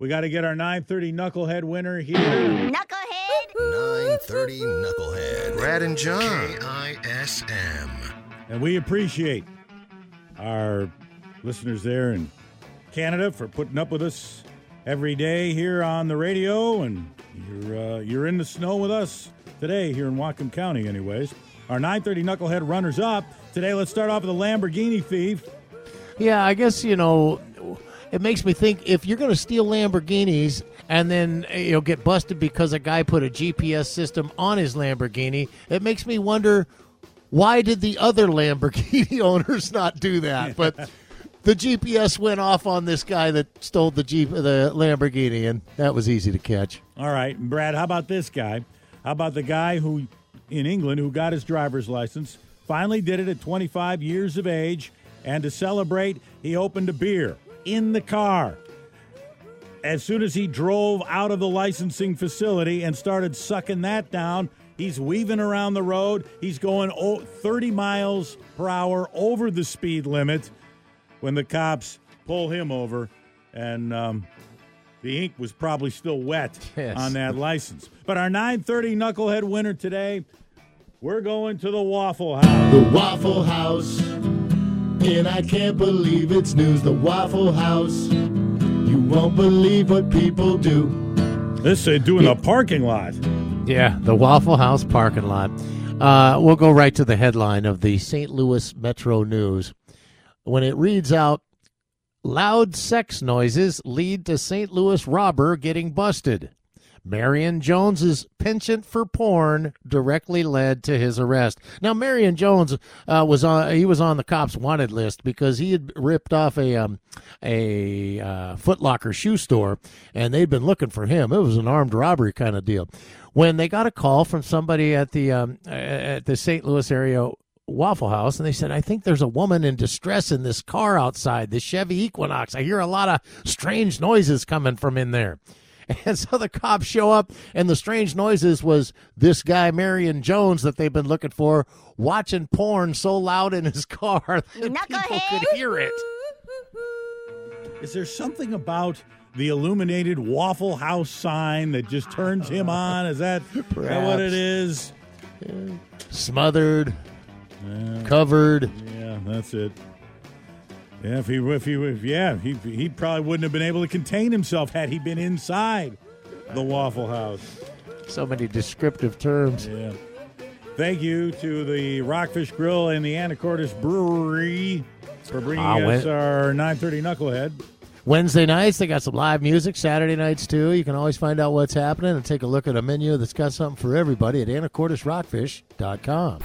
We got to get our 930 Knucklehead winner here. Knucklehead. 930 Knucklehead. Brad and John. K-I-S-M. And we appreciate our listeners there in Canada for putting up with us every day here on the radio. And you're, uh, you're in the snow with us today here in Whatcom County, anyways. Our 930 Knucklehead runners up. Today, let's start off with a Lamborghini thief. Yeah, I guess you know. It makes me think if you're going to steal Lamborghinis and then eh, you know get busted because a guy put a GPS system on his Lamborghini, it makes me wonder why did the other Lamborghini owners not do that? But the GPS went off on this guy that stole the Jeep, the Lamborghini, and that was easy to catch. All right, Brad, how about this guy? How about the guy who in England who got his driver's license, finally did it at 25 years of age, and to celebrate, he opened a beer in the car. As soon as he drove out of the licensing facility and started sucking that down, he's weaving around the road. He's going 30 miles per hour over the speed limit when the cops pull him over. And um, the ink was probably still wet yes. on that license. But our 930 Knucklehead winner today, we're going to the Waffle House. The Waffle House. And I can't believe it's news. The Waffle House. You won't believe what people do. This they do in the parking lot. Yeah, the Waffle House parking lot. Uh, we'll go right to the headline of the St. Louis Metro News. When it reads out, loud sex noises lead to St. Louis robber getting busted. Marion Jones's penchant for porn directly led to his arrest. Now, Marion Jones uh, was on he was on the cops' wanted list because he had ripped off a um, a uh, Footlocker shoe store, and they'd been looking for him. It was an armed robbery kind of deal. When they got a call from somebody at the um, at the St. Louis area Waffle House, and they said, I think there's a woman in distress in this car outside, the Chevy Equinox. I hear a lot of strange noises coming from in there. And so the cops show up, and the strange noises was this guy, Marion Jones, that they've been looking for, watching porn so loud in his car that people could hear it. Is there something about the illuminated Waffle House sign that just turns him on? Is that, that what it is? Yeah. Smothered, yeah. covered. Yeah, that's it. Yeah, if he, if he, if, yeah, he, he probably wouldn't have been able to contain himself had he been inside the Waffle House. So many descriptive terms. Yeah. Thank you to the Rockfish Grill and the Anacortes Brewery for bringing uh, us our 930 Knucklehead. Wednesday nights, they got some live music. Saturday nights, too. You can always find out what's happening and take a look at a menu that's got something for everybody at anacortesrockfish.com.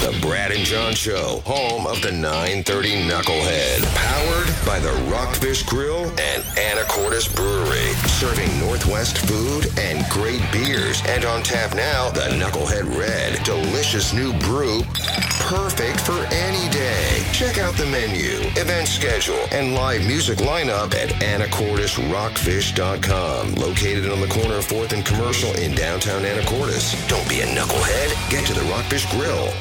The Brad and John Show, home of the 930 Knucklehead. Powered by the Rockfish Grill and Anacortes Brewery. Serving Northwest food and great beers. And on tap now, the Knucklehead Red. Delicious new brew. Perfect for any day. Check out the menu, event schedule, and live music lineup at AnacortesRockfish.com. Located on the corner of 4th and Commercial in downtown Anacortes. Don't be a knucklehead. Get to the Rockfish Grill.